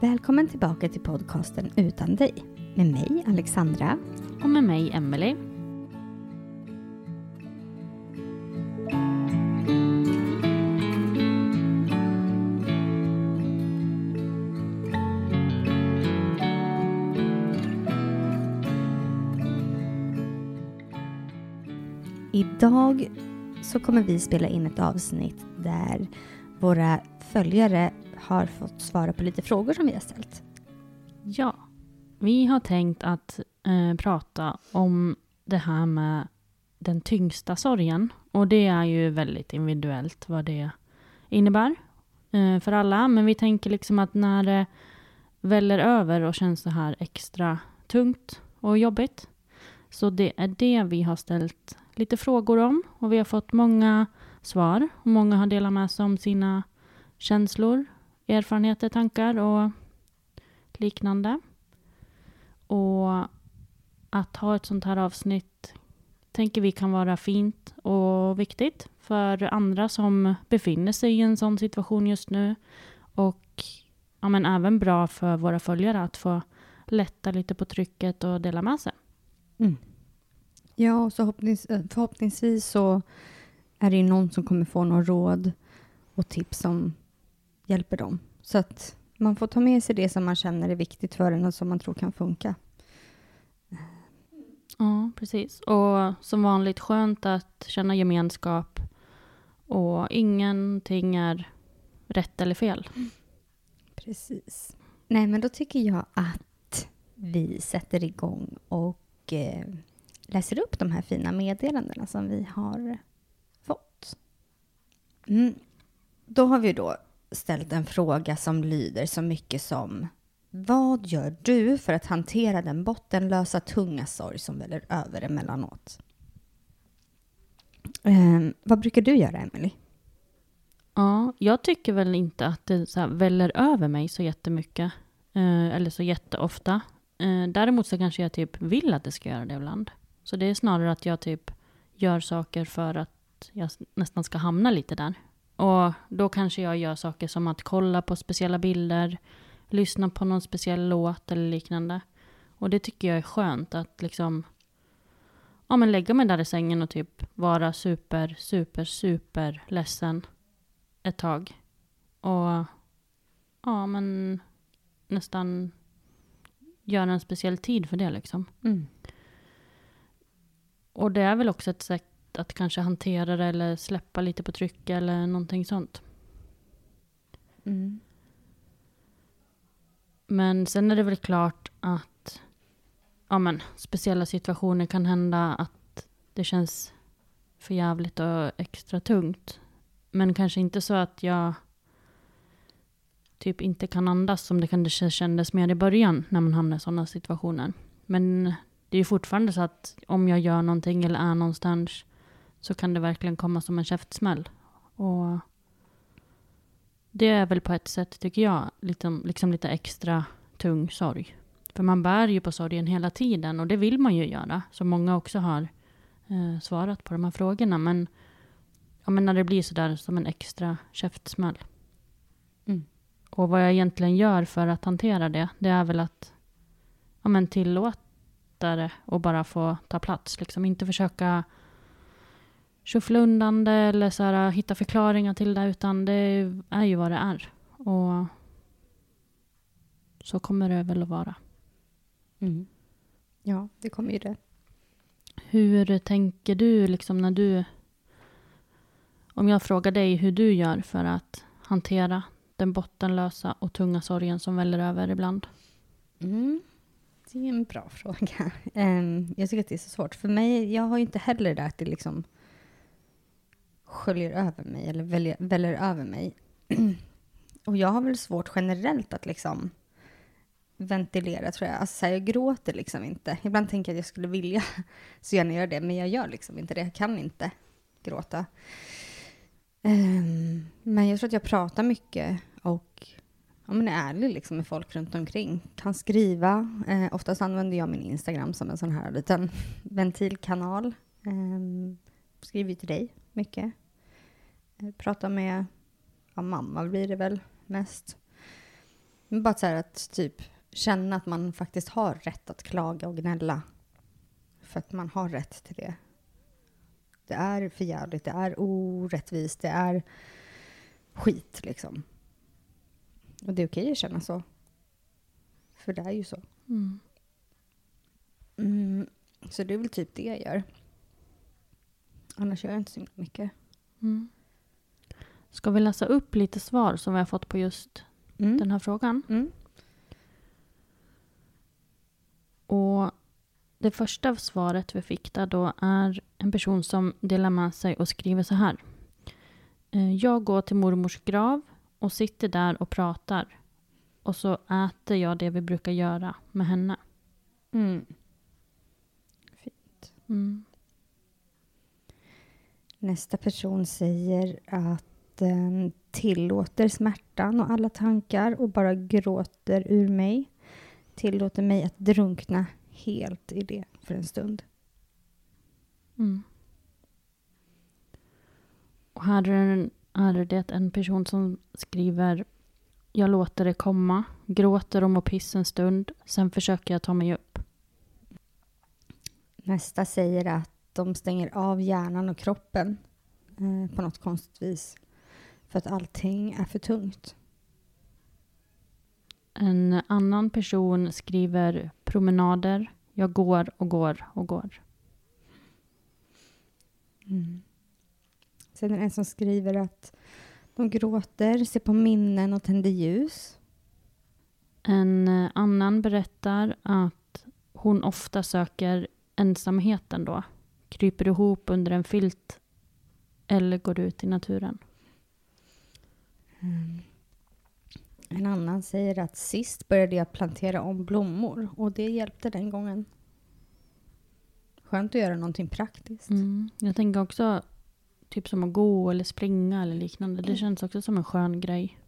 Välkommen tillbaka till podcasten Utan dig med mig Alexandra. Och med mig, Emily. Idag så kommer vi spela in ett avsnitt där våra följare har fått svara på lite frågor som vi har ställt. Ja, vi har tänkt att eh, prata om det här med den tyngsta sorgen. Och det är ju väldigt individuellt vad det innebär eh, för alla. Men vi tänker liksom att när det väller över och känns så här extra tungt och jobbigt. Så det är det vi har ställt lite frågor om. Och vi har fått många svar. Och många har delat med sig om sina känslor, erfarenheter, tankar och liknande. Och att ha ett sånt här avsnitt tänker vi kan vara fint och viktigt för andra som befinner sig i en sån situation just nu. Och ja, men även bra för våra följare att få lätta lite på trycket och dela med sig. Mm. Ja, och så förhoppnings eh, förhoppningsvis så är det ju någon som kommer få några råd och tips om hjälper dem. Så att man får ta med sig det som man känner är viktigt för en och som man tror kan funka. Ja, precis. Och som vanligt skönt att känna gemenskap och ingenting är rätt eller fel. Precis. Nej, men då tycker jag att vi sätter igång och eh, läser upp de här fina meddelandena som vi har fått. Mm. Då har vi då ställt en fråga som lyder så mycket som Vad gör du för att hantera den bottenlösa tunga sorg som väller över emellanåt? Eh, vad brukar du göra, Emily? Ja, jag tycker väl inte att det så här väller över mig så jättemycket. Eh, eller så jätteofta. Eh, däremot så kanske jag typ vill att det ska göra det ibland. Så det är snarare att jag typ gör saker för att jag nästan ska hamna lite där. Och då kanske jag gör saker som att kolla på speciella bilder, lyssna på någon speciell låt eller liknande. Och det tycker jag är skönt att liksom ja, men lägga mig där i sängen och typ vara super, super, super ledsen ett tag. Och ja, men nästan göra en speciell tid för det liksom. Mm. Och det är väl också ett sätt att kanske hantera det eller släppa lite på tryck eller någonting sånt. Mm. Men sen är det väl klart att ja, men, speciella situationer kan hända att det känns för jävligt och extra tungt. Men kanske inte så att jag typ inte kan andas som det kanske kändes mer i början när man hamnar i sådana situationer. Men det är ju fortfarande så att om jag gör någonting eller är någonstans så kan det verkligen komma som en käftsmäll. Och det är väl på ett sätt, tycker jag, liksom, liksom lite extra tung sorg. För man bär ju på sorgen hela tiden och det vill man ju göra. Som många också har eh, svarat på de här frågorna. Men, ja, men när det blir sådär som en extra käftsmäll. Mm. Och vad jag egentligen gör för att hantera det, det är väl att ja, men tillåta det och bara få ta plats. Liksom inte försöka shuffla undan det eller så här, hitta förklaringar till det, utan det är ju vad det är. Och så kommer det väl att vara. Mm. Ja, det kommer ju det. Hur tänker du liksom när du... Om jag frågar dig hur du gör för att hantera den bottenlösa och tunga sorgen som väller över ibland? Mm. Det är en bra fråga. Ehm, jag tycker att det är så svårt. För mig, jag har ju inte heller det att det liksom sköljer över mig eller väljer, väller över mig. och jag har väl svårt generellt att liksom ventilera tror jag. Alltså, här, jag gråter liksom inte. Ibland tänker jag att jag skulle vilja så gärna göra det, men jag gör liksom inte det. Jag kan inte gråta. Um, men jag tror att jag pratar mycket och ja, men är ärlig liksom med folk runt omkring. Kan skriva. Eh, oftast använder jag min Instagram som en sån här liten ventilkanal. Um, skriver till dig mycket. Eh, pratar med ja, mamma blir det väl mest. Men bara så här att typ känna att man faktiskt har rätt att klaga och gnälla. För att man har rätt till det. Det är förjävligt, det är orättvist, det är skit liksom. Och det är okej att känna så. För det är ju så. Mm. Mm, så det är väl typ det jag gör. Annars gör jag inte så himla mycket. Mm. Ska vi läsa upp lite svar som vi har fått på just Mm. den här frågan? Mm. Och det första svaret vi fick där då är en person som delar med sig och skriver så här. Eh, Jag går till mormors grav och sitter där och pratar. Och så äter jag det vi brukar göra med henne. Mm. Mm. Nästa person säger att den tillåter smärtan och alla tankar och bara gråter ur mig. Tillåter mig att drunkna helt i det för en stund. Mm. Och här är, det en person som skriver Jag låter det komma, gråter om och piss en stund, sen försöker jag ta mig upp. Nästa säger att de stänger av hjärnan och kroppen eh, på något konstigt vis. För att allting är för tungt. En annan person skriver promenader, jag går och går och går. Mm. Sen är det en som skriver att de gråter, ser på minnen och tänder ljus. En annan berättar att hon ofta söker ensamheten då. Kryper ihop under en filt eller går ut i naturen. Mm. En annan säger att sist började jag plantera om blommor och det hjälpte den gången. Skönt att göra någonting praktiskt. Mm. Jag tänker också typ som att gå eller springa eller liknande. Det känns också som en skön grej.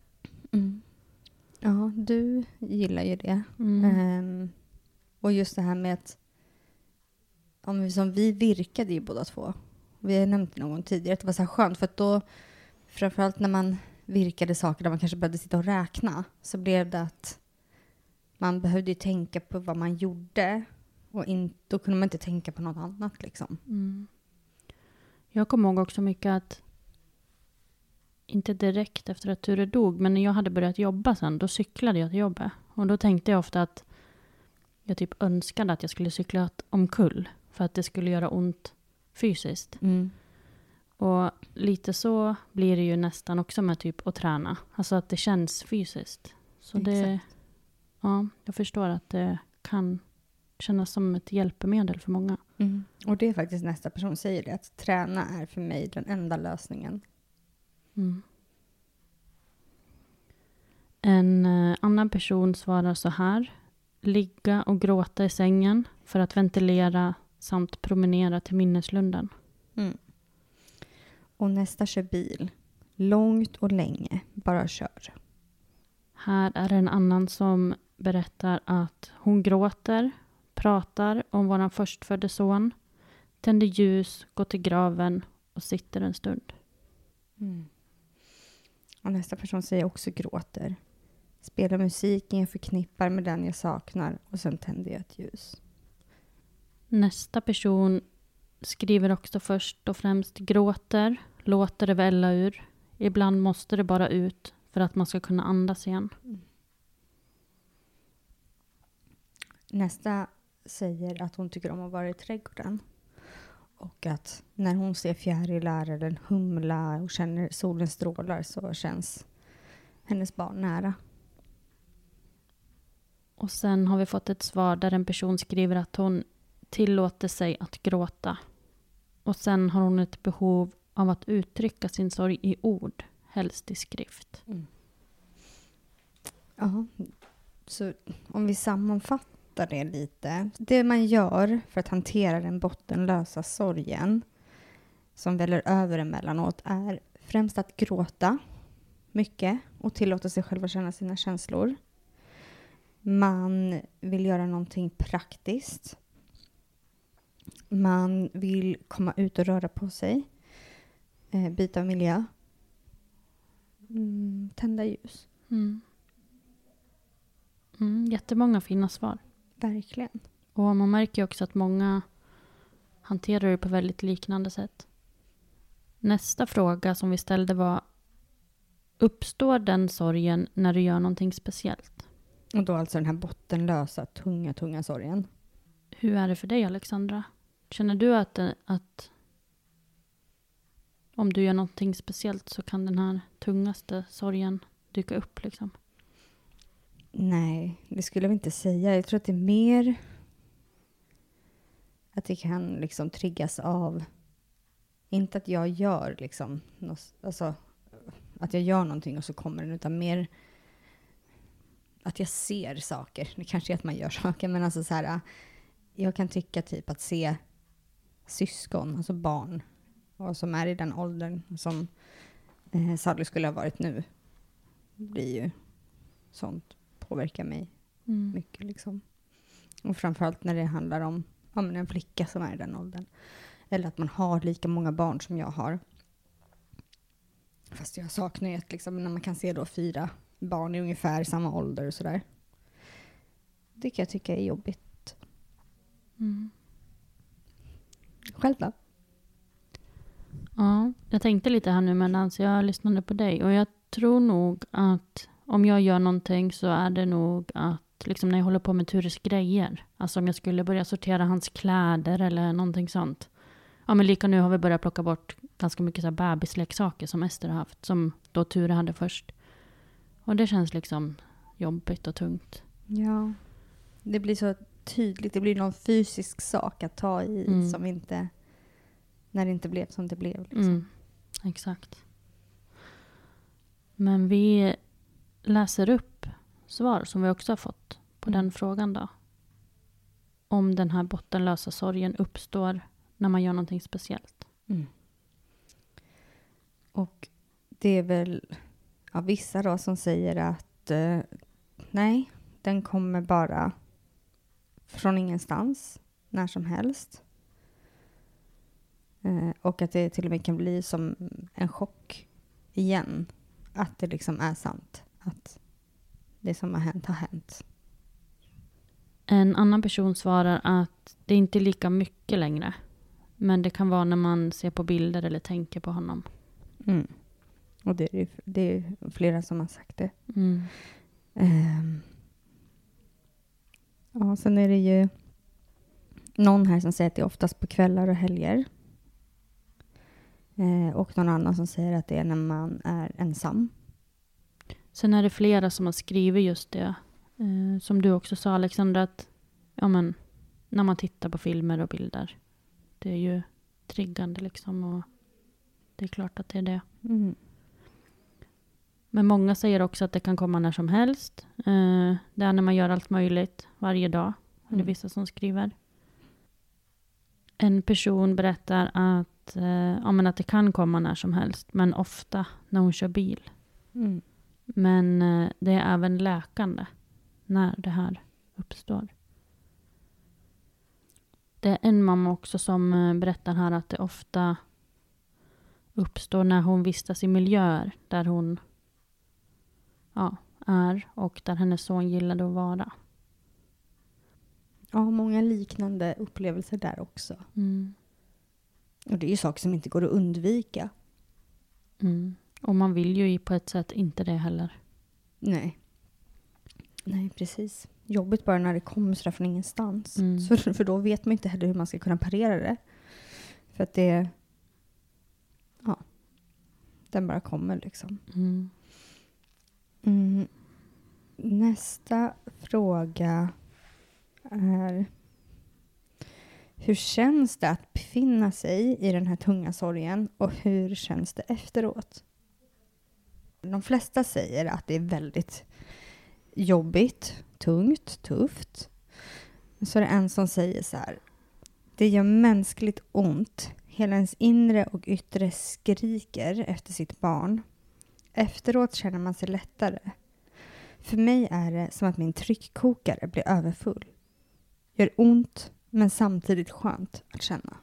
Mm. Ja, du gillar ju det. Mm. Ehm, och just det här med att ja, vi, som vi virkade ju båda två. Vi har nämnt det någon gång tidigare att det var så här skönt för att då framförallt när man virkade saker där man kanske behövde sitta och räkna så blev det att man behövde ju tänka på vad man gjorde och in, då kunde man inte tänka på något annat liksom. Mm. Jag kommer ihåg också mycket att inte direkt efter att Ture dog, men när jag hade börjat jobba sen, då cyklade jag till jobbet. Och då tänkte jag ofta att jag typ önskade att jag skulle cykla omkull för att det skulle göra ont fysiskt. Och lite så blir det ju nästan också med typ att träna. Alltså att det känns fysiskt. Så det, Exakt. ja, jag förstår att det kan kännas som ett hjälpmedel för många. Mm. Och det är faktiskt nästa person säger det, att träna är för mig den enda lösningen. Mm. En eh, annan person svarar så här. Ligga och gråta i sängen för att ventilera samt promenera till minneslunden. Mm. Och nästa kör bil. Långt och länge, bara kör. Här är en annan som berättar att hon gråter, pratar om våran förstfödde son, tänder ljus, går till graven och sitter en stund. Mm. Och nästa person säger också gråter. Spelar musiken jag förknippar med den jag saknar och sen tänder jag ett ljus. Nästa person skriver också först och främst gråter, låter det välla ur. Ibland måste det bara ut för att man ska kunna andas igen. Nästa säger att hon tycker om att vara i trädgården. Och att när hon ser fjärilar eller en humla och känner solens strålar så känns hennes barn nära. Och sen har vi fått ett svar där en person skriver att hon tillåter sig att gråta. Och sen har hon ett behov av att uttrycka sin sorg i ord, helst i skrift. Mm. Ja, så om vi sammanfattar det lite. Det man gör för att hantera den bottenlösa sorgen som väller över emellanåt är främst att gråta mycket och tillåta sig själv att känna sina känslor. Man vill göra någonting praktiskt. Man vill komma ut och röra på sig. Eh, byta miljö. Mm, tända ljus. Mm. Mm, jättemånga fina svar. Verkligen. Och man märker också att många hanterar det på väldigt liknande sätt. Nästa fråga som vi ställde var Uppstår den sorgen när du gör någonting speciellt? Och då alltså den här bottenlösa, tunga, tunga sorgen. Hur är det för dig Alexandra? Känner du att, eh, att om du gör någonting speciellt så kan den här tungaste sorgen dyka upp liksom? Nej, det skulle jag inte säga. Jag tror att det är mer att det kan liksom triggas av, inte att jag gör liksom, alltså att jag gör någonting och så kommer den, utan mer att jag ser saker. Det kanske är att man gör saker, men alltså så här, jag kan tycka typ att se syskon, alltså barn, och som är i den åldern som eh, Sally skulle ha varit nu, blir ju sånt påverkar mig Mm. mycket. Liksom. Och framförallt när det handlar om ja, men en flicka som är i den åldern. Eller att man har lika många barn som jag har. Fast jag saknar ju att liksom, när man kan se då fyra barn i ungefär samma ålder och sådär. Det kan jag tycka är jobbigt. Mm. Själv då? Ja, jag tänkte lite här nu medan jag lyssnade på dig och jag tror nog att om jag gör någonting så är det nog att liksom när jag håller på med Tures grejer, alltså om jag skulle börja sortera hans kläder eller någonting sånt. Ja men lika nu har vi börjat plocka bort ganska mycket så här bebisleksaker som Ester har haft, som då Ture hade först. Och det känns liksom jobbigt och tungt. Ja. Det blir så tydligt. Det blir någon fysisk sak att ta i Mm. som inte... När det inte blev som det blev. Liksom. Mm, exakt. Men vi läser upp svar som vi också har fått på Mm. den frågan då. Om den här bottenlösa sorgen uppstår när man gör någonting speciellt. Mm. Och det är väl ja, vissa då som säger att eh, nej, den kommer bara från ingenstans, när som helst. Eh, och att det till och med kan bli som en chock igen. Att det liksom är sant. Att det som har hänt har hänt. En annan person svarar att det inte är lika mycket längre. Men det kan vara när man ser på bilder eller tänker på honom. Mm. Och det är, det är flera som har sagt det. Mm. Ehm. Ja, sen är det ju någon här som säger att det är oftast på kvällar och helger. Eh, och någon annan som säger att det är när man är ensam. Sen är det flera som har skrivit just det. Eh, som du också sa Alexandra, att ja, men, när man tittar på filmer och bilder. Det är ju triggande liksom och det är klart att det är det. Mm. Men många säger också att det kan komma när som helst. Eh, det är när man gör allt möjligt varje dag. är det Mm. vissa som skriver. En person berättar att, eh, ja, men att det kan komma när som helst, men ofta när hon kör bil. Mm. Men eh, det är även läkande när det här uppstår. Det är en mamma också som berättar här att det ofta uppstår när hon vistas i miljöer där hon ja, är och där hennes son gillade att vara. Ja, många liknande upplevelser där också. Mm. Och det är ju saker som inte går att undvika. Mm. Och man vill ju på ett sätt inte det heller. Nej. Nej, precis. Jobbigt bara när det kommer sådär från ingenstans. Mm. Så, för då vet man inte heller hur man ska kunna parera det. För att det... Ja. Den bara kommer liksom. Mm. Mm. Nästa fråga är... Hur känns det att befinna sig i den här tunga sorgen och hur känns det efteråt? De flesta säger att det är väldigt jobbigt, tungt, tufft. Så är det en som säger så här. Det gör mänskligt ont. Hela ens inre och yttre skriker efter sitt barn. Efteråt känner man sig lättare. För mig är det som att min tryckkokare blir överfull. Gör ont, men samtidigt skönt att känna.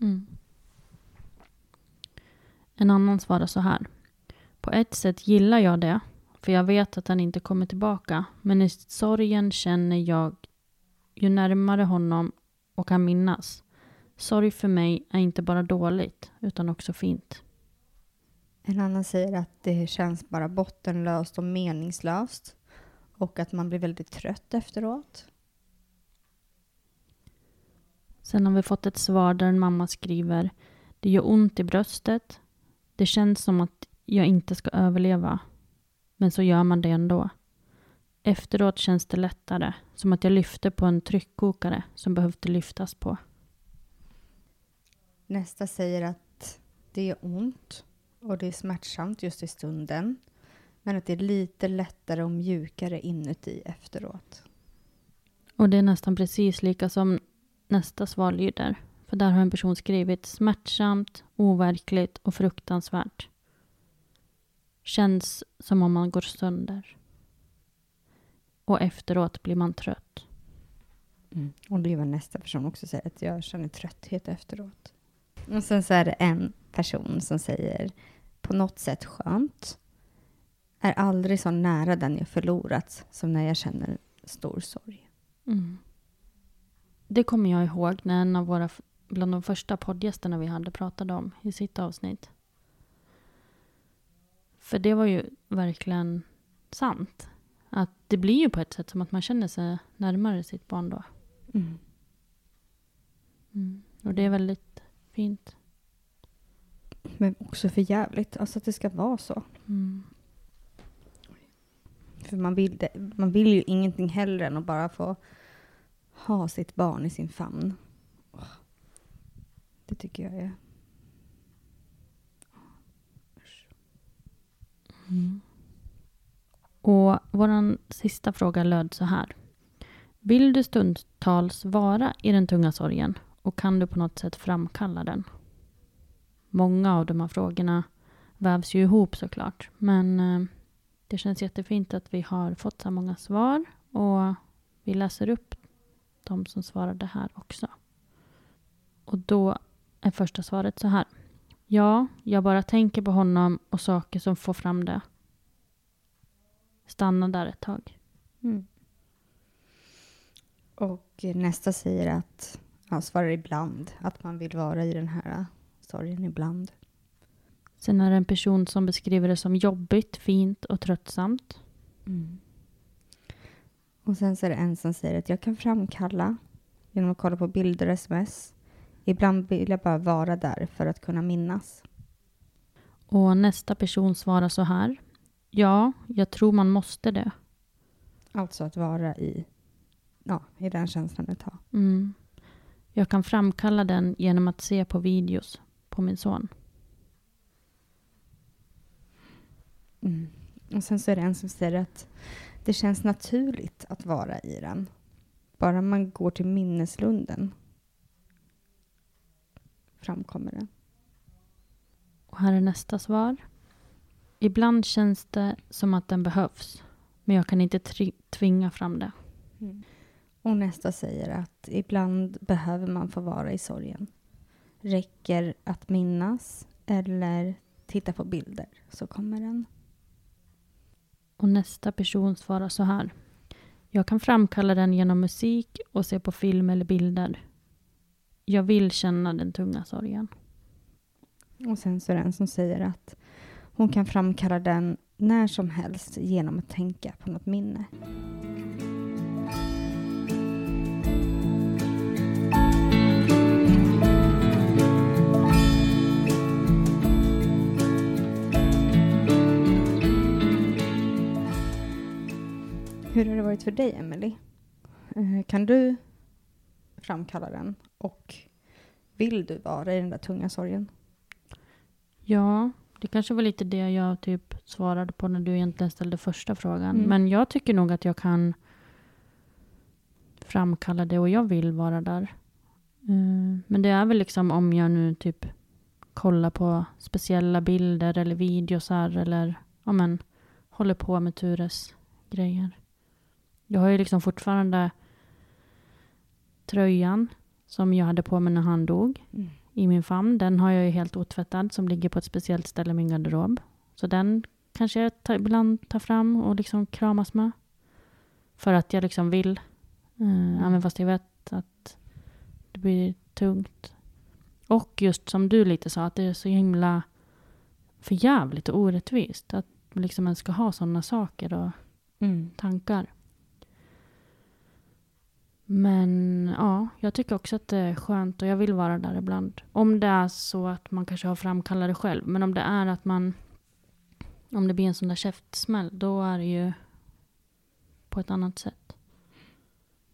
Mm. En annan svarar så här. På ett sätt gillar jag det, för jag vet att han inte kommer tillbaka. Men i sorgen känner jag ju närmare honom och kan minnas. Sorg för mig är inte bara dåligt, utan också fint. En annan säger att det känns bara bottenlöst och meningslöst. Och att man blir väldigt trött efteråt. Sen har vi fått ett svar där en mamma skriver Det gör ont i bröstet. Det känns som att jag inte ska överleva. Men så gör man det ändå. Efteråt känns det lättare. Som att jag lyfte på en tryckkokare som behövde lyftas på. Nästa säger att det gör ont och det är smärtsamt just i stunden. Men att det är lite lättare och mjukare inuti efteråt. Och det är nästan precis lika som nästa svar lyder. För där har en person skrivit smärtsamt, overkligt och fruktansvärt. Känns som om man går sönder. Och efteråt blir man trött. Och det är vad nästa person också säger, att jag känner trötthet efteråt. Och sen så är det en person som säger på något sätt skönt. Är aldrig så nära den jag förlorat som när jag känner stor sorg. Mm. Det kommer jag ihåg när en av våra, bland de första poddgästerna vi hade pratade om i sitt avsnitt. För det var ju verkligen sant. Att det blir ju på ett sätt som att man känner sig närmare sitt barn då. Mm. Mm. Och det är väldigt fint. Men också för jävligt, alltså att det ska vara så. Mm. För man vill, det, man vill ju ingenting hellre än att bara få ha sitt barn i sin famn. Det tycker jag är... Mm. Och vår sista fråga löd så här. Vill du stundtals vara i den tunga sorgen och kan du på något sätt framkalla den? Många av de här frågorna vävs ju ihop såklart. Men eh, det känns jättefint att vi har fått så här många svar och vi läser upp de som svarade här också. Och då är första svaret så här. Ja, jag bara tänker på honom och saker som får fram det. Stanna där ett tag. Mm. Och nästa säger att, ja, svarar ibland, att man vill vara i den här sorgen ibland. Sen är det en person som beskriver det som jobbigt, fint och tröttsamt. Och sen så är det en som säger att jag kan framkalla genom att kolla på bilder och sms. Ibland vill jag bara vara där för att kunna minnas. Och nästa person svarar så här. Ja, jag tror man måste det. Alltså att vara i, ja, i den känslan ett tag. Mm. Jag kan framkalla den genom att se på videos på min son. Mm. Och sen så är det en som säger att det känns naturligt att vara i den. Bara man går till minneslunden framkommer den. Och här är nästa svar. Ibland känns det som att den behövs. Men jag kan inte tvinga fram det. Och nästa säger att ibland behöver man få vara i sorgen. Räcker att minnas eller titta på bilder så kommer den. Och nästa person svarar så här. Jag kan framkalla den genom musik och se på film eller bilder. Jag vill känna den tunga sorgen. Och sen så är det en som säger att hon kan framkalla den när som helst genom att tänka på något minne. Hur har det varit för dig, Emily? Eh, Kan du framkalla den? Och vill du vara i den där tunga sorgen? Ja, det kanske var lite det jag typ svarade på när du egentligen ställde första frågan. Mm. Men jag tycker nog att jag kan framkalla det och jag vill vara där. Eh, Men det är väl liksom om jag nu typ kollar på speciella bilder eller videosar eller ja men, håller på med Tures grejer. Jag har ju liksom fortfarande tröjan som jag hade på mig när han dog Mm. i min famn. Den har jag ju helt otvättad som ligger på ett speciellt ställe i min garderob. Så den kanske jag ta, ibland tar fram och liksom kramas med. För att jag liksom vill. Uh, Även fast jag vet att det blir tungt. Och just som du lite sa, att det är så himla förjävligt och orättvist. Att man liksom ens ska ha sådana saker och Mm. tankar. Men ja, jag tycker också att det är skönt och jag vill vara där ibland. Om det är så att man kanske har framkallat det själv. Men om det är att man... Om det blir en sån där käftsmäll, då är det ju på ett annat sätt.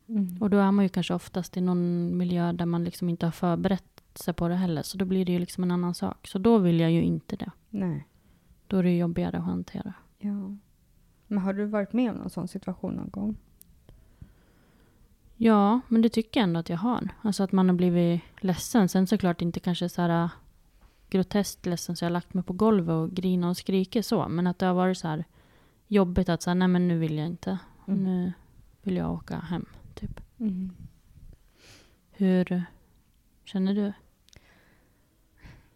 Mm. Och då är man ju kanske oftast i någon miljö där man liksom inte har förberett sig på det heller. Så då blir det ju liksom en annan sak. Så då vill jag ju inte det. Nej. Då är det jobbigare att hantera. Ja. Men har du varit med om någon sån situation någon gång? Ja, men det tycker jag ändå att jag har. Alltså att man har blivit ledsen. Sen såklart inte kanske så här äh, groteskt ledsen så jag har lagt mig på golvet och grinat och skrikit så. Men att det har varit så här jobbigt att säga nej men nu vill jag inte. Mm. Nu vill jag åka hem, typ. Mm. Hur känner du?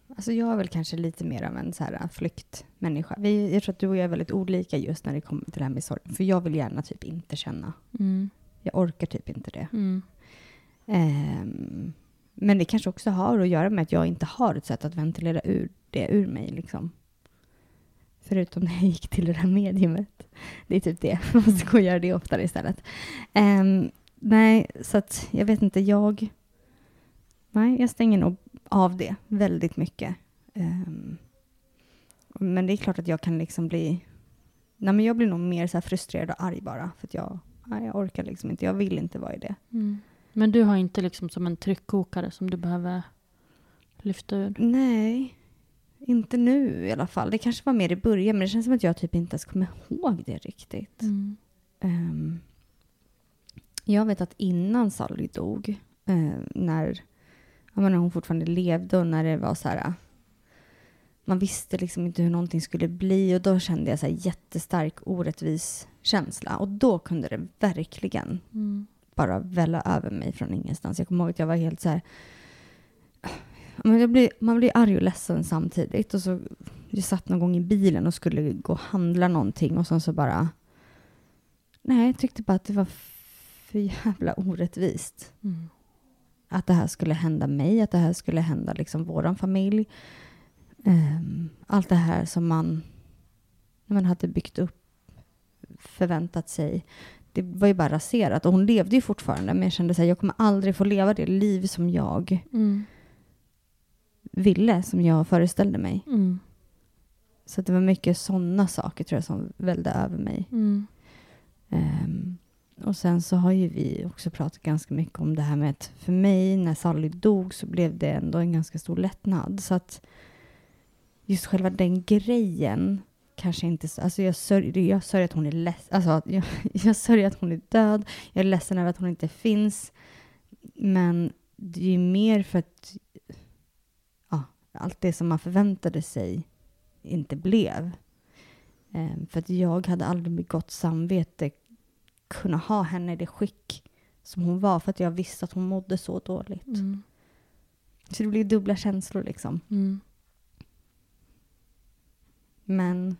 Alltså jag är väl kanske lite mer av en så här flyktmänniska. Vi, jag tror att du och jag är väldigt olika just när det kommer till det här med sorg. För jag vill gärna typ inte känna. Mm. Jag orkar typ inte det. Mm. Ehm, men det kanske också har att göra med att jag inte har ett sätt att ventilera ur det ur mig. Liksom. Förutom när jag gick till det här mediumet. Det är typ det. Man måste gå och göra det oftare istället. Ehm, nej, så att jag vet inte. Jag... Nej, jag stänger nog av det väldigt mycket. Ehm, men det är klart att jag kan liksom bli... Nej, men jag blir nog mer så här frustrerad och arg bara. För att jag, nej, jag orkar liksom inte. Jag vill inte vara i det. Mm. Men du har inte liksom som en tryckkokare som du behöver lyfta ur? Nej, inte nu i alla fall. Det kanske var mer i början, men det känns som att jag typ inte ens kommer ihåg det riktigt. Mm. Ehm, jag vet att innan Sally dog, eh, när, menar, hon fortfarande levde och när det var så här... Man visste liksom inte hur någonting skulle bli och då kände jag så här jättestark orättvis känsla. Och då kunde det verkligen Mm. bara välla över mig från ingenstans. Jag kommer ihåg att jag var helt så här... Blir, man blir arg och ledsen samtidigt. Och så, jag satt någon gång i bilen och skulle gå och handla någonting och sen så bara... Nej, jag tyckte bara att det var för jävla orättvist. Mm. Att det här skulle hända mig, att det här skulle hända liksom våran familj. Ehm, allt det här som man, när man hade byggt upp, förväntat sig. Det var ju bara raserat. Och hon levde ju fortfarande, men jag kände att jag kommer aldrig få leva det liv som jag Mm. ville, som jag föreställde mig. Mm. Så det var mycket sådana saker tror jag som välde över mig. Mm. Ehm, och sen så har ju vi också pratat ganska mycket om det här med att för mig när Sally dog så blev det ändå en ganska stor lättnad. Så att just själva den grejen kanske inte så, alltså jag sörjer, jag sörjer att hon är ledsen, alltså jag, jag sörjer att hon är död, jag är ledsen över att hon inte finns. Men det är ju mer för att ja, allt det som man förväntade sig inte blev. Ehm, för att jag hade aldrig med gott samvete kunna ha henne i det skick som hon var för att jag visste att hon mådde så dåligt. Mm. Så det blir dubbla känslor liksom. Mm. Men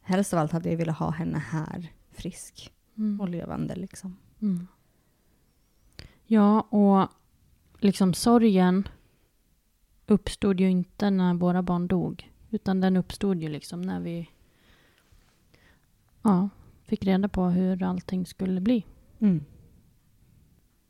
helst av allt hade jag velat ha henne här frisk Mm. och levande liksom. Mm. Ja, och liksom sorgen uppstod ju inte när våra barn dog. Utan den uppstod ju liksom när vi ja, fick reda på hur allting skulle bli. Mm.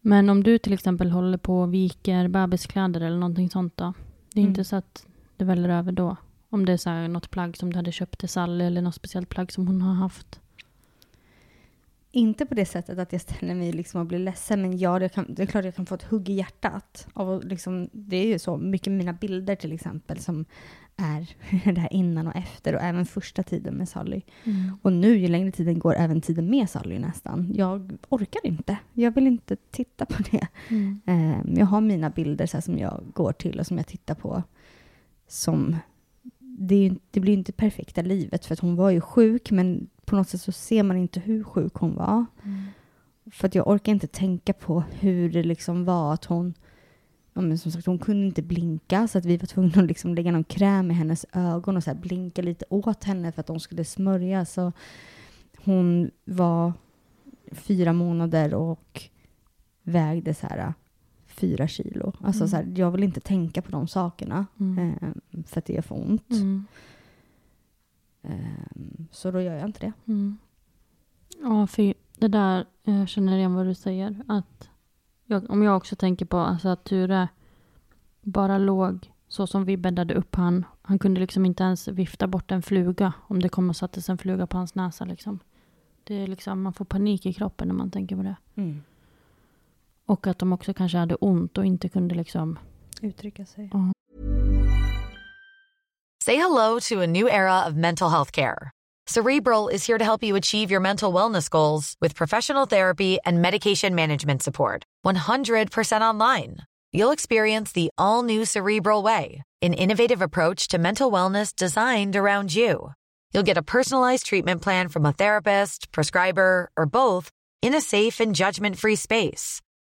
Men om du till exempel håller på och viker bebiskläder eller någonting sånt då? Det är Mm. inte så att det väller över då? Om det är så här något plagg som du hade köpt till Sally eller något speciellt plagg som hon har haft? Inte på det sättet att jag ställer mig liksom och blir ledsen, men ja, det, kan, det är klart jag kan få ett hugg i hjärtat. Av liksom, det är ju så mycket mina bilder till exempel som är det här innan och efter och även första tiden med Sally. Och nu ju längre tiden går, även tiden med Sally nästan. Jag orkar inte. Jag vill inte titta på det. Mm. Eh, jag har mina bilder så som jag går till och som jag tittar på. Som, det, det blir inte perfekta livet för hon var ju sjuk men på något sätt så ser man inte hur sjuk hon var. Mm. För att jag orkar inte tänka på hur det liksom var att hon Ja, men som sagt, hon kunde inte blinka så att vi var tvungna att liksom lägga någon kräm i hennes ögon och så blinka lite åt henne för att de skulle smörja. Så hon var fyra månader och vägde så här fyra kilo. Alltså så här, jag vill inte tänka på de sakerna Mm. eh, för att det gör för ont. Mm. Eh, så då gör jag inte det. Mm. Ja, för det där, jag känner igen vad du säger. Att jag, om jag också tänker på alltså att Ture bara låg så som vi bäddade upp han. Han kunde liksom inte ens vifta bort en fluga om det kom och sattes en fluga på hans näsa. Liksom. Det är liksom, man får panik i kroppen när man tänker på det. Och att de också kanske hade ont och inte kunde liksom... Uttrycka sig. Say hello to a new era of mental health care. Cerebral is here to help you achieve your mental wellness goals with professional therapy and medication management support. 100% online. You'll experience the all new Cerebral Way, an innovative approach to mental wellness designed around you. You'll get a personalized treatment plan from a therapist, prescriber, or both in a safe and judgment free space.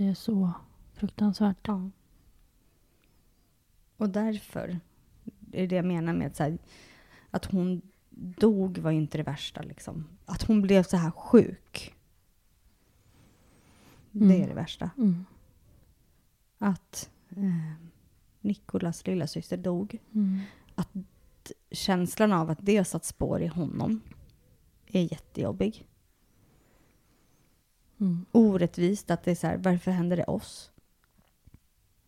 Det är så fruktansvärt. Ja. Och därför är det jag menar med så här, att hon dog var ju inte det värsta. Liksom. Att hon blev så här sjuk. Det är Mm. det värsta. Mm. Att eh, Nikolas lilla syster dog. Mm. Att känslan av att det har satt spår i honom är jättejobbig. Mm. Orättvist att det är så här, varför händer det oss?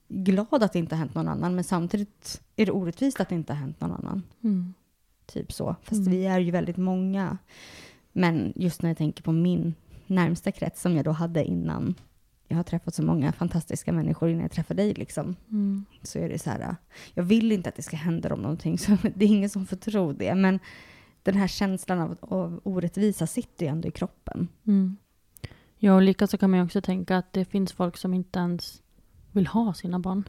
Glad att det inte har hänt någon annan, men samtidigt är det orättvist att det inte har hänt någon annan. Mm. Typ så. Fast Mm. vi är ju väldigt många. Men just när jag tänker på min närmsta krets som jag då hade innan jag har träffat så många fantastiska människor innan jag träffade dig liksom. Mm. Så är det så här, jag vill inte att det ska hända dem någonting, så det är ingen som får tro det. Men den här känslan av, av orättvisa sitter ju ändå i kroppen. Mm. Ja, och lika så kan man ju också tänka att det finns folk som inte ens vill ha sina barn.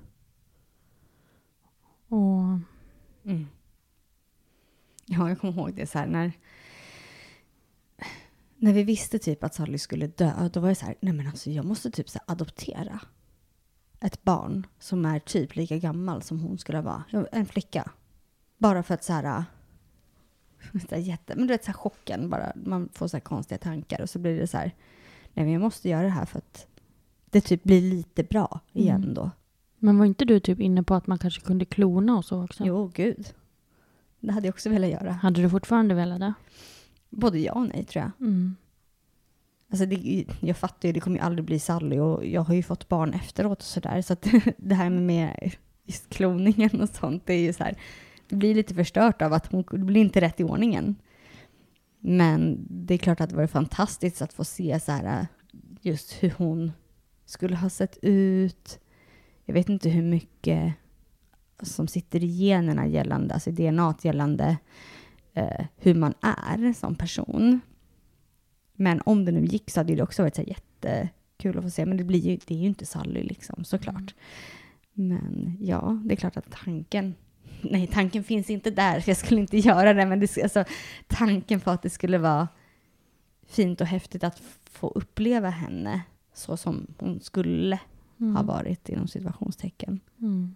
Och Mm. Ja, jag kommer ihåg det så här när... När vi visste typ att Sally skulle dö, då var jag så här, nej men alltså jag måste typ så här adoptera ett barn som är typ lika gammal som hon skulle vara. En flicka. Bara för att så här... Så här jätte, men du vet så här chocken bara, man får så här konstiga tankar och så blir det så här, nej men jag måste göra det här för att det typ blir lite bra igen Mm. då. Men var inte du typ inne på att man kanske kunde klona och så också? Jo, gud. Det hade jag också velat göra. Hade du fortfarande velat det? Både ja och nej tror jag. Mm. Alltså det, jag fattar ju, det kommer ju aldrig bli Sally och jag har ju fått barn efteråt och sådär. Så att det här med just kloningen och sånt, det är ju så här, det blir lite förstört av att hon, det blir inte rätt i ordningen. Men det är klart att det var fantastiskt att få se så här, just hur hon skulle ha sett ut. Jag vet inte hur mycket som sitter i generna gällande, alltså i DNA gällande eh, hur man är som person. Men om det nu gick så hade det också varit så jättekul att få se. Men det, blir ju, det är ju inte Sally liksom, såklart. Men ja, det är klart att tanken... Nej, tanken finns inte där, jag skulle inte göra det. Men det, alltså, tanken på att det skulle vara fint och häftigt att få uppleva henne så som hon skulle Mm. ha varit inom situationstecken. Mm.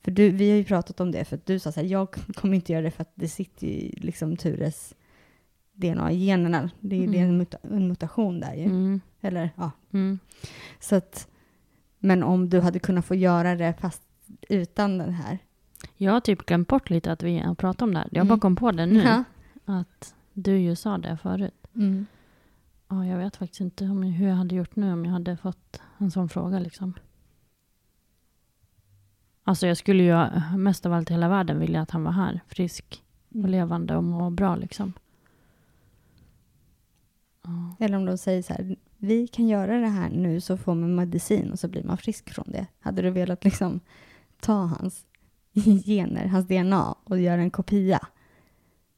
För du, vi har ju pratat om det, för att du sa så här, jag kommer inte göra det för att det sitter ju liksom Tures DNA i generna. Det är ju är en, muta, en mutation där ju. Mm. Eller ja, Mm. så att, men om du hade kunnat få göra det fast utan den här. Jag har typ glömt bort lite att vi har pratat om det här. Jag bara Mm. kom på det nu. Ja. Att du ju sa det förut. Mm. Ja, jag vet faktiskt inte om, hur jag hade gjort nu om jag hade fått en sån fråga liksom. Alltså jag skulle ju mest av allt i hela världen vilja att han var här. Frisk och Mm. levande och må bra liksom. Ja. Eller om de säger så här, vi kan göra det här nu så får man medicin och så blir man frisk från det. Hade du velat liksom ta hans gener, hans DNA och göra en kopia?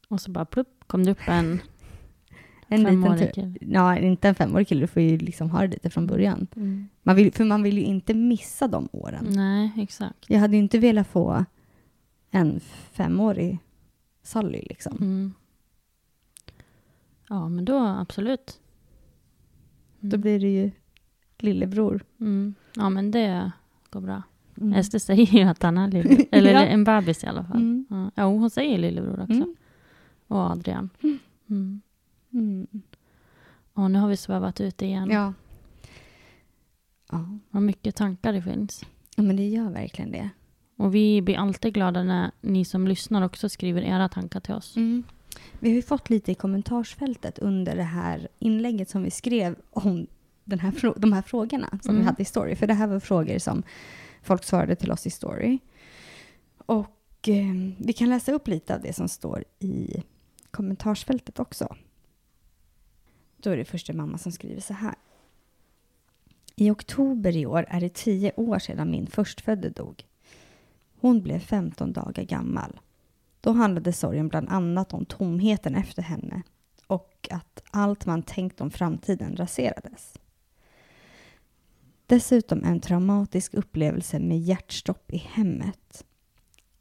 Och så bara plupp kom det upp en En liten femårig kille. Ja, inte en femårig kille, du får ju liksom ha det lite från början. Mm. Man vill, för man vill ju inte missa de åren. Nej, exakt. Jag hade ju inte velat få en femårig Sally liksom. Mm. Ja, men då absolut. Mm. Då blir det ju lillebror. mm. Ja, men det går bra. Mm. Ester säger ju att han är lillebror. Eller Ja. en bebis i alla fall. Mm. Ja, Ja, hon säger lillebror också. Mm. Och Adrian. Mm. Mm. Och nu har vi svävat ut igen. Ja. ja. Vad mycket tankar det finns. Ja, men det gör verkligen det. Och vi blir alltid glada när ni som lyssnar också skriver era tankar till oss. Mm. Vi har ju fått lite i kommentarsfältet under det här inlägget som vi skrev om den här, de här frågorna som vi Mm. hade i story. För det här var frågor som folk svarade till oss i story. Och eh, vi kan läsa upp lite av det som står i kommentarsfältet också. Då är det första mamma som skriver så här. I oktober i år är det tio år sedan min förstfödde dog. Hon blev 15 dagar gammal. Då handlade sorgen bland annat om tomheten efter henne och att allt man tänkt om framtiden raserades. Dessutom en traumatisk upplevelse med hjärtstopp i hemmet.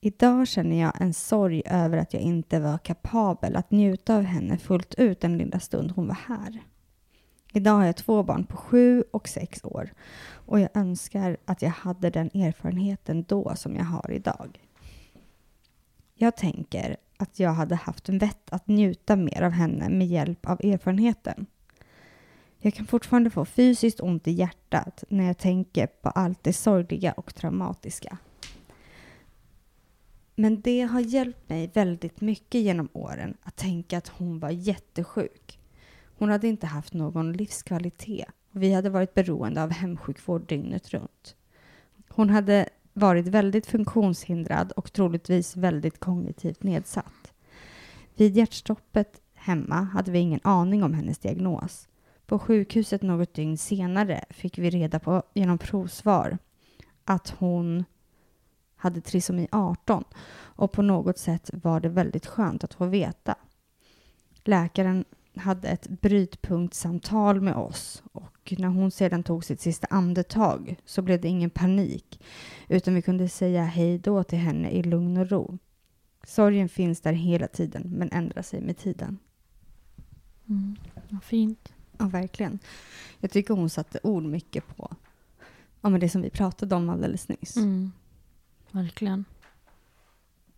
Idag känner jag en sorg över att jag inte var kapabel att njuta av henne fullt ut den lilla stund hon var här. Idag har jag två barn på sju och sex år och jag önskar att jag hade den erfarenheten då som jag har idag. Jag tänker att jag hade haft vett att njuta mer av henne med hjälp av erfarenheten. Jag kan fortfarande få fysiskt ont i hjärtat när jag tänker på allt det sorgliga och traumatiska. Men det har hjälpt mig väldigt mycket genom åren att tänka att hon var jättesjuk. Hon hade inte haft någon livskvalitet och vi hade varit beroende av hemsjukvård dygnet runt. Hon hade varit väldigt funktionshindrad och troligtvis väldigt kognitivt nedsatt. Vid hjärtstoppet hemma hade vi ingen aning om hennes diagnos. På sjukhuset något dygn senare fick vi reda på genom provsvar att hon hade trisomi 18 och på något sätt var det väldigt skönt att få veta. Läkaren hade ett brytpunktssamtal med oss och när hon sedan tog sitt sista andetag så blev det ingen panik utan vi kunde säga hej då till henne i lugn och ro. Sorgen finns där hela tiden men ändrar sig med tiden. Mm. Vad fint. Ja, verkligen. Jag tycker hon satte ord mycket på ja, men det som vi pratade om alldeles nyss. Mm. Verkligen.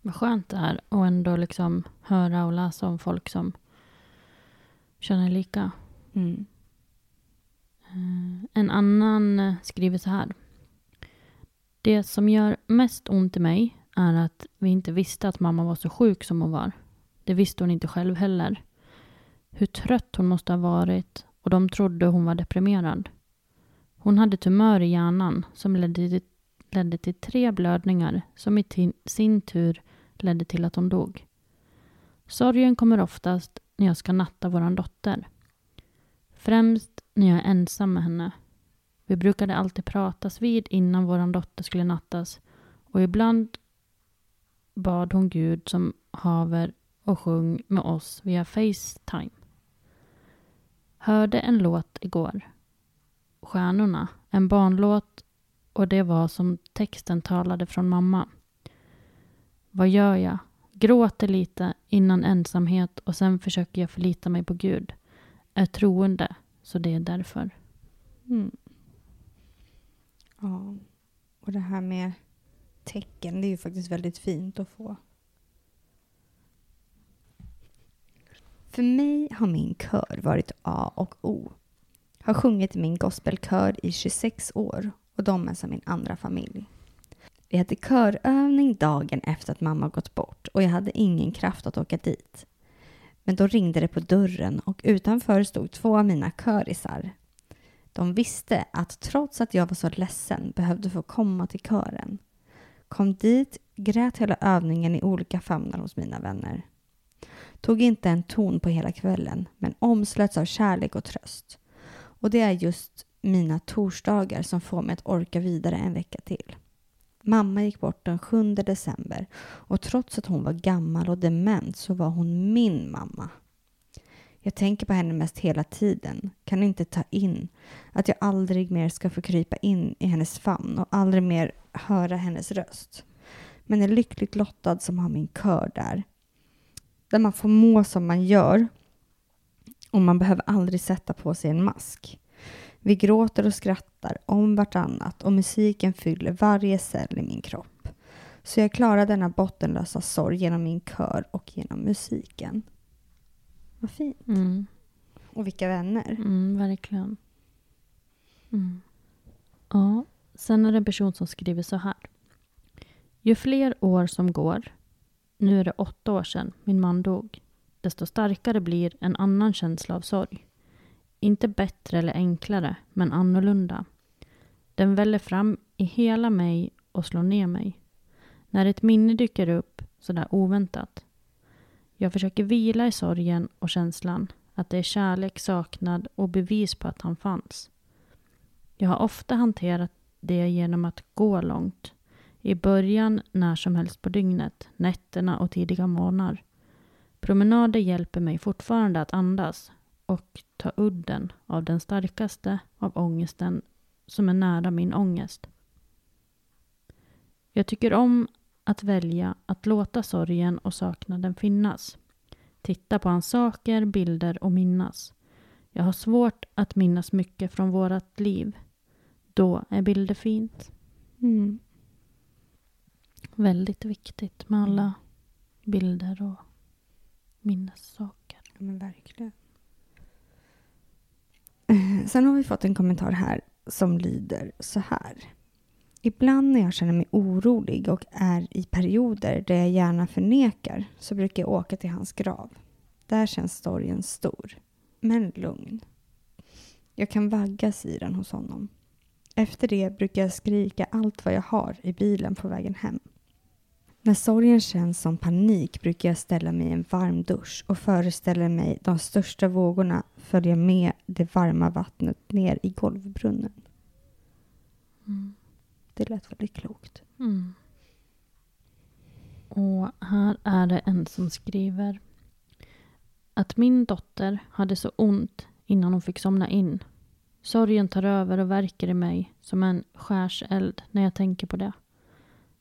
Vad skönt det är att ändå liksom höra och läsa om folk som känner lika. Mm. Eh, En annan eh, skriver så här. Det som gör mest ont i mig är att vi inte visste att mamma var så sjuk som hon var. Det visste hon inte själv heller. Hur trött hon måste ha varit och de trodde hon var deprimerad. Hon hade tumör i hjärnan som ledde till, ledde till tre blödningar som i sin tur ledde till att hon dog. Sorgen kommer oftast när jag ska natta våran dotter. Främst när jag är ensam med henne. Vi brukade alltid pratas vid innan våran dotter skulle nattas och ibland bad hon Gud som haver och sjung med oss via Facetime. Hörde en låt igår. Stjärnorna, en barnlåt och det var som texten talade från mamma. Vad gör jag? Gråter lite innan ensamhet och sen försöker jag förlita mig på Gud. Är troende, så det är därför. Mm. Ja, och det här med tecken, det är ju faktiskt väldigt fint att få. För mig har min kör varit A och O. Har sjungit i min gospelkör i 26 år och de är som min andra familj. Vi hade körövning dagen efter att mamma gått bort och jag hade ingen kraft att åka dit. Men då ringde det på dörren och utanför stod två av mina körisar. De visste att trots att jag var så ledsen behövde få komma till kören. Kom dit, grät hela övningen i olika famnar hos mina vänner. Tog inte en ton på hela kvällen, men omslöts av kärlek och tröst. Och det är just mina torsdagar som får mig att orka vidare en vecka till. Mamma gick bort den 7 december och trots att hon var gammal och dement så var hon min mamma. Jag tänker på henne mest hela tiden, kan inte ta in att jag aldrig mer ska få krypa in i hennes famn och aldrig mer höra hennes röst. Men är lyckligt lottad som har min kör där. Där man får må som man gör och man behöver aldrig sätta på sig en mask. Vi gråter och skrattar om vartannat och musiken fyller varje cell i min kropp. Så jag klarar denna bottenlösa sorg genom min kör och genom musiken. Vad fint. Mm. Och vilka vänner. Mm, verkligen. Mm. Ja, sen är det en person som skriver så här. Ju fler år som går, nu är det åtta år sedan min man dog, desto starkare blir en annan känsla av sorg. Inte bättre eller enklare, men annorlunda. Den väller fram i hela mig och slår ner mig. När ett minne dyker upp sådär oväntat. Jag försöker vila i sorgen och känslan att det är kärlek, saknad och bevis på att han fanns. Jag har ofta hanterat det genom att gå långt. I början när som helst på dygnet, nätterna och tidiga morgnar. Promenader hjälper mig fortfarande att andas och ta udden av den starkaste av ångesten som är nära min ångest. Jag tycker om att välja att låta sorgen och saknaden finnas. Titta på hans saker, bilder och minnas. Jag har svårt att minnas mycket från vårat liv. Då är bilder fint. Mm. Väldigt viktigt med alla bilder och minnessaker. Ja, men verkligen. Sen har vi fått en kommentar här som lyder så här. Ibland när jag känner mig orolig och är i perioder där jag gärna förnekar så brukar jag åka till hans grav. Där känns storyn stor, men lugn. Jag kan vaggas i den hos honom. Efter det brukar jag skrika allt vad jag har i bilen på vägen hem. När sorgen känns som panik brukar jag ställa mig i en varm dusch och föreställer mig de största vågorna följa med det varma vattnet ner i golvbrunnen. Mm. Det lät väldigt klokt. Mm. Och här är det en som skriver att min dotter hade så ont innan hon fick somna in. Sorgen tar över och verkar i mig som en skärseld när jag tänker på det.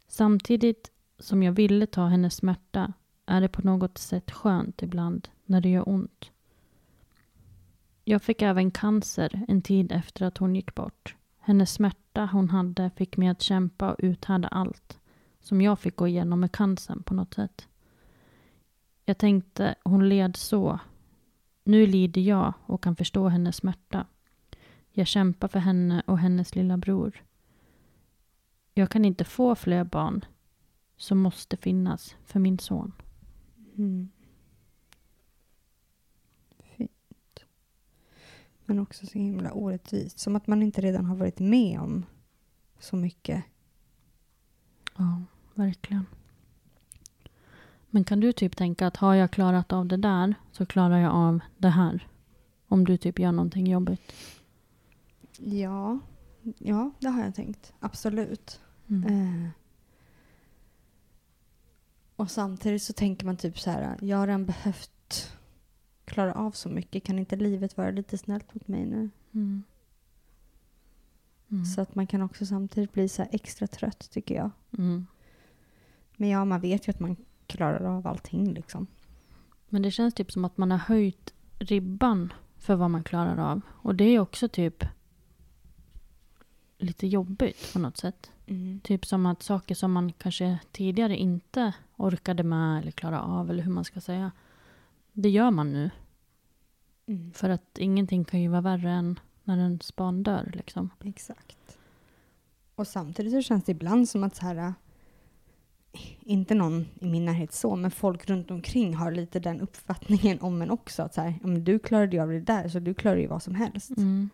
Samtidigt som jag ville ta hennes smärta är det på något sätt skönt ibland när det gör ont. Jag fick även cancer en tid efter att hon gick bort. Hennes smärta hon hade fick mig att kämpa och uthärda allt som jag fick gå igenom med cancern på något sätt. Jag tänkte, hon led så. Nu lider jag och kan förstå hennes smärta. Jag kämpar för henne och hennes lilla bror. Jag kan inte få fler barn som måste finnas för min son. Mm. Fint. Men också så himla orättvist. Som att man inte redan har varit med om så mycket. Ja, verkligen. Men kan du typ tänka att har jag klarat av det där så klarar jag av det här? Om du typ gör någonting jobbigt. Ja, ja det har jag tänkt. Absolut. Mm. Eh. Och samtidigt så tänker man typ så här, jag har redan behövt klara av så mycket. Kan inte livet vara lite snällt mot mig nu? Mm. Mm. Så att man kan också samtidigt bli så här extra trött tycker jag. Mm. Men ja, man vet ju att man klarar av allting liksom. Men det känns typ som att man har höjt ribban för vad man klarar av. Och det är också typ lite jobbigt på något sätt. Typ som att saker som man kanske tidigare inte orkade med eller klarade av eller hur man ska säga. Det gör man nu. Mm. För att ingenting kan ju vara värre än när en barn dör liksom. Exakt. Och samtidigt så känns det ibland som att så här, inte någon i min närhet så, men folk runt omkring har lite den uppfattningen om en också. Att så här, men du klarade ju av det där, så du klarar ju vad som helst. Mm.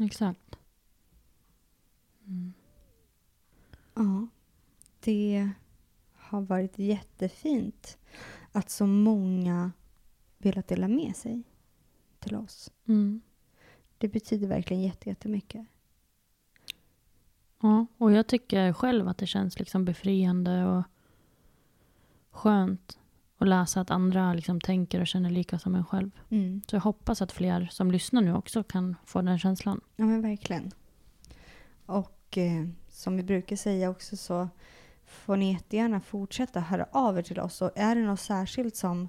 Exakt. Mm. Ja, det har varit jättefint att så många velat dela med sig till oss. Mm. Det betyder verkligen jätte- jättemycket. Ja, och jag tycker själv att det känns liksom befriande och skönt att läsa att andra liksom tänker och känner lika som en själv. Mm. Så jag hoppas att fler som lyssnar nu också kan få den känslan. Ja, men verkligen. Och eh, som vi brukar säga också så får ni jättegärna fortsätta höra av er till oss. Och är det något särskilt som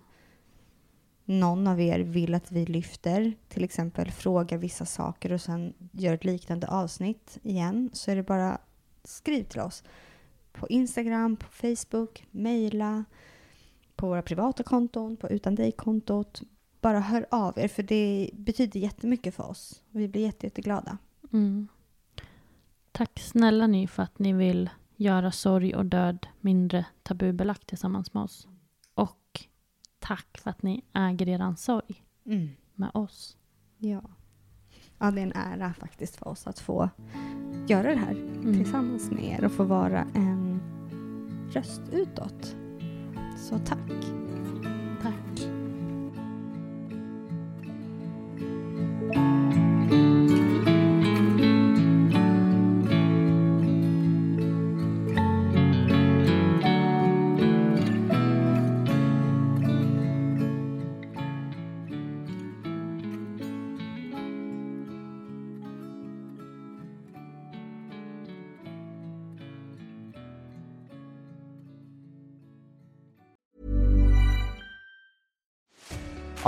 någon av er vill att vi lyfter, till exempel fråga vissa saker och sen gör ett liknande avsnitt igen, så är det bara skriv till oss på Instagram, på Facebook, mejla, på våra privata konton, på Utan dig-kontot. Bara hör av er, för det betyder jättemycket för oss. Vi blir jätte, jätteglada. Mm. Tack snälla ni för att ni vill göra sorg och död mindre tabubelagt tillsammans med oss. Och tack för att ni äger er sorg med oss. Ja. ja, det är en ära faktiskt för oss att få göra det här Mm. tillsammans med er och få vara en röst utåt. Så. Tack.